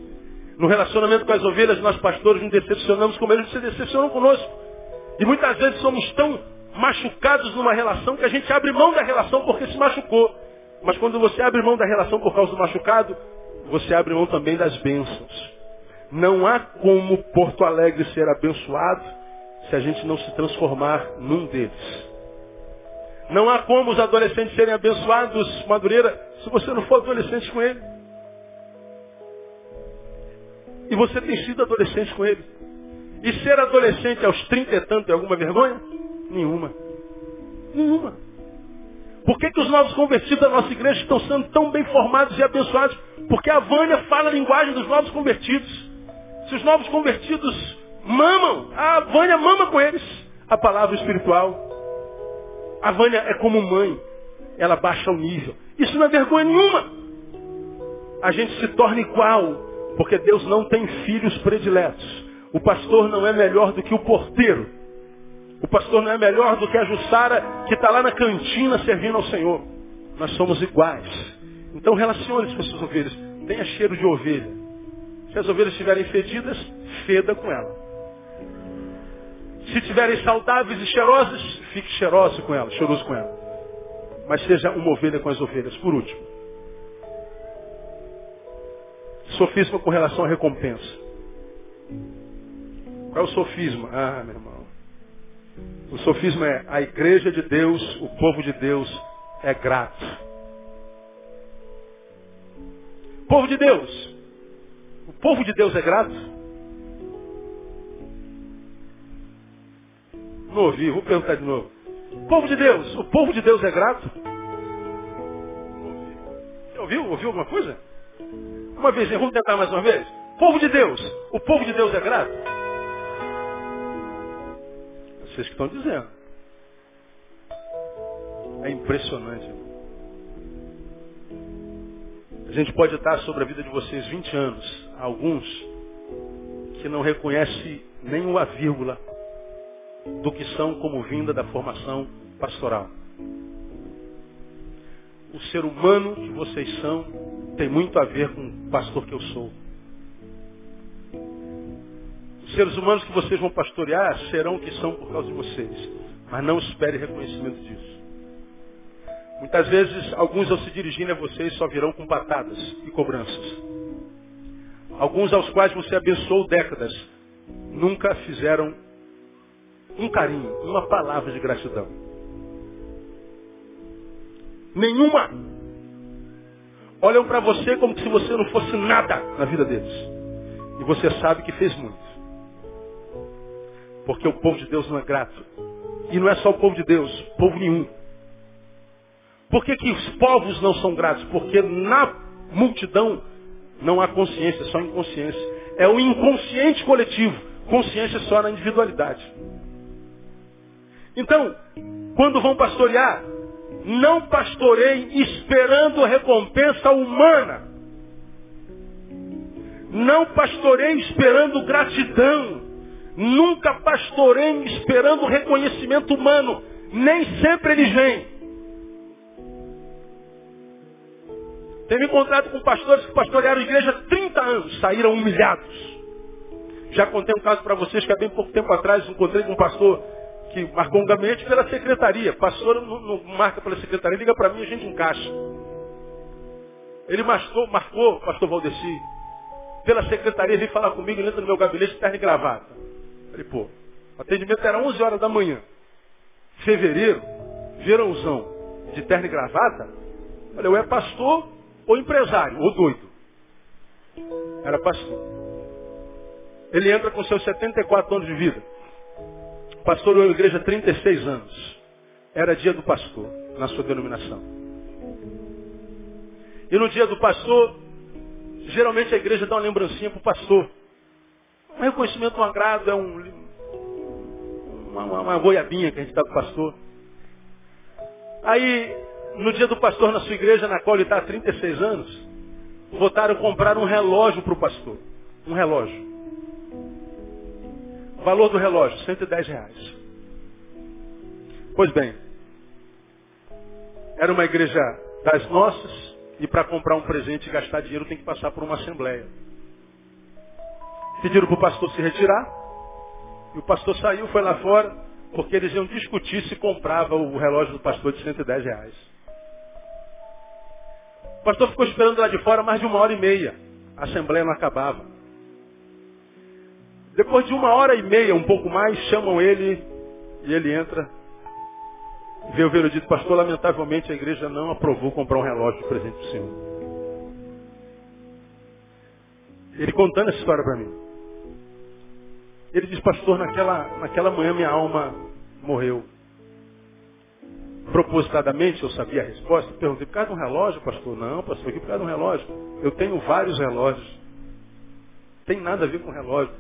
No relacionamento com as ovelhas, nós pastores nos decepcionamos como eles se decepcionam conosco. E muitas vezes somos tão machucados numa relação que a gente abre mão da relação porque se machucou. Mas quando você abre mão da relação por causa do machucado, você abre mão também das bênçãos. Não há como Porto Alegre ser abençoado se a gente não se transformar num deles. Não há como os adolescentes serem abençoados, Madureira, se você não for adolescente com ele. E você tem sido adolescente com ele. E ser adolescente aos trinta e tanto é alguma vergonha? Nenhuma. Nenhuma. Por que, que os novos convertidos da nossa igreja estão sendo tão bem formados e abençoados? Porque a Vânia fala a linguagem dos novos convertidos. Se os novos convertidos mamam, a Vânia mama com eles a palavra espiritual. A Vânia é como mãe, ela baixa o nível. Isso não é vergonha nenhuma. A gente se torna igual, porque Deus não tem filhos prediletos. O pastor não é melhor do que o porteiro. O pastor não é melhor do que a Jussara que está lá na cantina servindo ao Senhor. Nós somos iguais. Então relacione-se com as suas ovelhas. Tenha cheiro de ovelha. Se as ovelhas estiverem fedidas, feda com ela. Se estiverem saudáveis e cheirosas, fique cheiroso com ela, cheiroso com ela. Mas seja uma ovelha com as ovelhas. Por último. Sofisma com relação à recompensa. Qual é o sofisma? Ah, meu irmão. O sofisma é a igreja de Deus, o povo de Deus é grato. Povo de Deus, o povo de Deus é grato? Não ouvi, vou perguntar de novo. Povo de Deus, o povo de Deus é grato? Ouviu? Ouviu alguma coisa? Uma vez, vamos tentar mais uma vez? Povo de Deus, o povo de Deus é grato? Vocês que estão dizendo. É impressionante. A gente pode estar sobre a vida de vocês 20 anos alguns que não reconhecem nem uma vírgula do que são como vinda da formação pastoral. O ser humano que vocês são tem muito a ver com o pastor que eu sou. Os seres humanos que vocês vão pastorear serão o que são por causa de vocês. Mas não espere reconhecimento disso. Muitas vezes, alguns ao se dirigirem a vocês só virão com patadas e cobranças. Alguns aos quais você abençoou décadas, nunca fizeram um carinho, uma palavra de gratidão. Nenhuma. Olham para você como se você não fosse nada na vida deles. E você sabe que fez muito. Porque o povo de Deus não é grato. E não é só o povo de Deus, povo nenhum. Por que, que os povos não são gratos? Porque na multidão não há consciência, só inconsciência. É o inconsciente coletivo. Consciência só na individualidade. Então, quando vão pastorear, não pastoreiem esperando recompensa humana. Não pastoreiem esperando gratidão. Nunca pastoreiem esperando reconhecimento humano. Nem sempre eles vêm. Tenho encontrado com pastores que pastorearam a igreja há 30 anos, saíram humilhados. Já contei um caso para vocês que há bem pouco tempo atrás encontrei com um pastor que marcou um gabinete pela secretaria. Pastor não, não marca pela secretaria, liga para mim a gente encaixa. Ele marcou, marcou, pastor Valdeci, pela secretaria, veio falar comigo, entra no meu gabinete, terno e gravata. Falei, pô, o atendimento era 11 horas da manhã. Fevereiro, verãozão, de terno e gravata. Falei, eu é pastor ou empresário, ou doido. Era pastor. Ele entra com seus 74 anos de vida. Pastoreou a igreja há 36 anos. Era dia do pastor, na sua denominação. E no dia do pastor, geralmente a igreja dá uma lembrancinha para o pastor. Um reconhecimento, agrado, é um, uma, uma, uma goiabinha que a gente dá para o pastor. Aí, no dia do pastor na sua igreja, na qual ele está há 36 anos, votaram comprar um relógio para o pastor. Um relógio. Valor do relógio, 110 reais. Pois bem, era uma igreja das nossas e para comprar um presente e gastar dinheiro tem que passar por uma assembleia. Pediram para o pastor se retirar e o pastor saiu, foi lá fora, porque eles iam discutir se comprava o relógio do pastor de 110 reais. O pastor ficou esperando lá de fora mais de uma hora e meia. A assembleia não acabava. Depois de uma hora e meia, um pouco mais, chamam ele e ele entra. Vê o veredito, pastor, lamentavelmente a igreja não aprovou comprar um relógio de presente para o senhor. Ele contando essa história para mim. Ele diz, pastor, naquela, naquela manhã minha alma morreu. Propositadamente eu sabia a resposta. Perguntei, por causa de um relógio, pastor? Não, pastor, aqui por causa de um relógio. Eu tenho vários relógios. Tem nada a ver com relógio.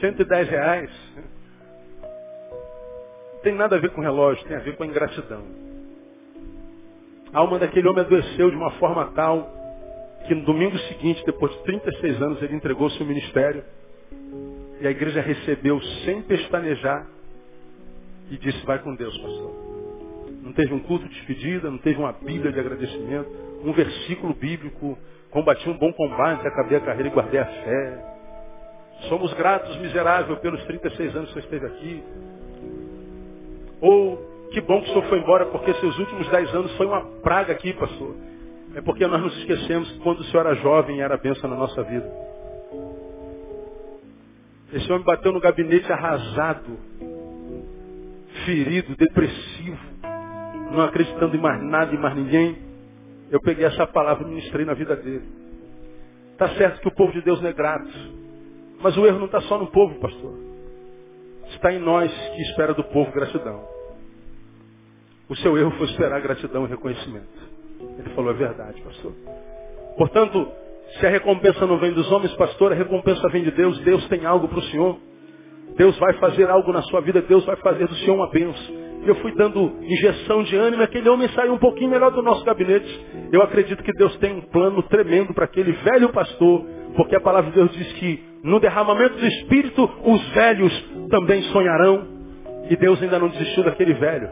110 reais. Tem nada a ver com relógio, tem a ver com a ingratidão. A alma daquele homem adoeceu de uma forma tal que no domingo seguinte, depois de 36 anos, ele entregou seu ministério e a igreja recebeu sem pestanejar e disse, vai com Deus, pastor. Não teve um culto de despedida, não teve uma bíblia de agradecimento, um versículo bíblico, combati um bom combate, acabei a carreira e guardei a fé. Somos gratos, miserável, pelos 36 anos que você esteve aqui. Ou que bom que o senhor foi embora, porque seus últimos 10 anos foi uma praga aqui, pastor. É porque nós nos esquecemos que quando o senhor era jovem era bênção na nossa vida. Esse homem bateu no gabinete arrasado, ferido, depressivo, não acreditando em mais nada e mais ninguém. Eu peguei essa palavra e ministrei na vida dele. Está certo que o povo de Deus não é grato. Mas o erro não está só no povo, pastor. Está em nós que espera do povo gratidão. O seu erro foi esperar gratidão e reconhecimento. Ele falou, é verdade, pastor. Portanto, se a recompensa não vem dos homens, pastor, a recompensa vem de Deus. Deus tem algo para o Senhor. Deus vai fazer algo na sua vida. Deus vai fazer do Senhor uma bênção. Eu fui dando injeção de ânimo. Aquele homem saiu um pouquinho melhor do nosso gabinete. Eu acredito que Deus tem um plano tremendo para aquele velho pastor. Porque a palavra de Deus diz que no derramamento do Espírito, os velhos também sonharão. E Deus ainda não desistiu daquele velho.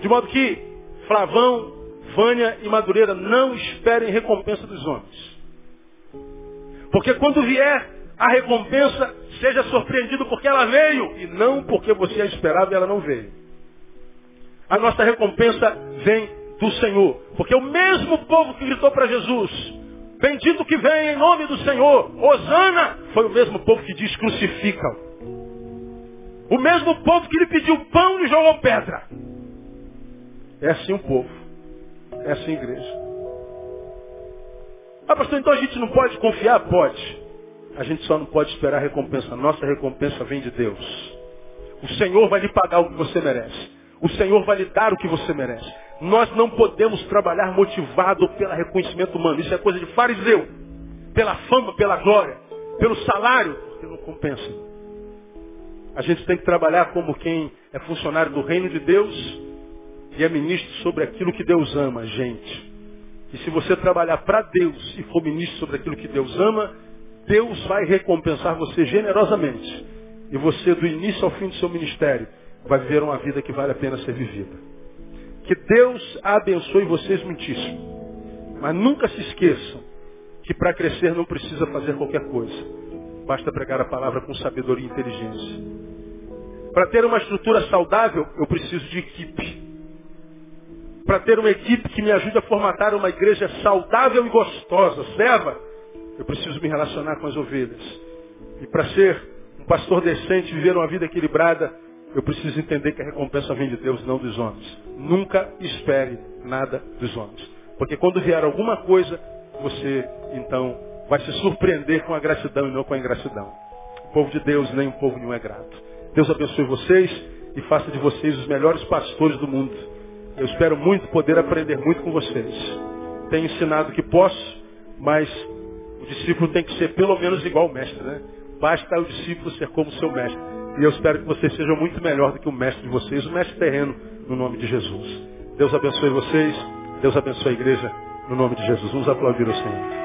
De modo que Flavão, Vânia e Madureira não esperem recompensa dos homens. Porque quando vier a recompensa, seja surpreendido porque ela veio e não porque você a esperava e ela não veio. A nossa recompensa vem do Senhor. Porque o mesmo povo que gritou para Jesus, Bendito que vem em nome do Senhor. Osana foi o mesmo povo que diz crucificam. O mesmo povo que lhe pediu pão e jogou pedra. É assim o povo. É assim a igreja. Ah, pastor, então a gente não pode confiar? Pode. A gente só não pode esperar a recompensa. Nossa recompensa vem de Deus. O Senhor vai lhe pagar o que você merece. O Senhor vai lhe dar o que você merece. Nós não podemos trabalhar motivado pelo reconhecimento humano. Isso é coisa de fariseu. Pela fama, pela glória, pelo salário, porque não compensa. A gente tem que trabalhar como quem é funcionário do reino de Deus e é ministro sobre aquilo que Deus ama, gente. E se você trabalhar para Deus e for ministro sobre aquilo que Deus ama, Deus vai recompensar você generosamente. E você, do início ao fim do seu ministério, vai viver uma vida que vale a pena ser vivida. Que Deus abençoe vocês muitíssimo. Mas nunca se esqueçam que para crescer não precisa fazer qualquer coisa. Basta pregar a palavra com sabedoria e inteligência. Para ter uma estrutura saudável, eu preciso de equipe. Para ter uma equipe que me ajude a formatar uma igreja saudável e gostosa, serva, eu preciso me relacionar com as ovelhas. E para ser um pastor decente, viver uma vida equilibrada, eu preciso entender que a recompensa vem de Deus, não dos homens. Nunca espere nada dos homens. Porque quando vier alguma coisa, você então vai se surpreender com a gratidão e não com a ingratidão. O povo de Deus, nem o povo nenhum é grato. Deus abençoe vocês e faça de vocês os melhores pastores do mundo. Eu espero muito poder aprender muito com vocês. Tenho ensinado que posso, mas o discípulo tem que ser pelo menos igual ao mestre, né? Basta o discípulo ser como seu mestre. E eu espero que vocês sejam muito melhor do que o mestre de vocês, o mestre terreno, no nome de Jesus. Deus abençoe vocês, Deus abençoe a igreja, no nome de Jesus. Vamos aplaudir o Senhor.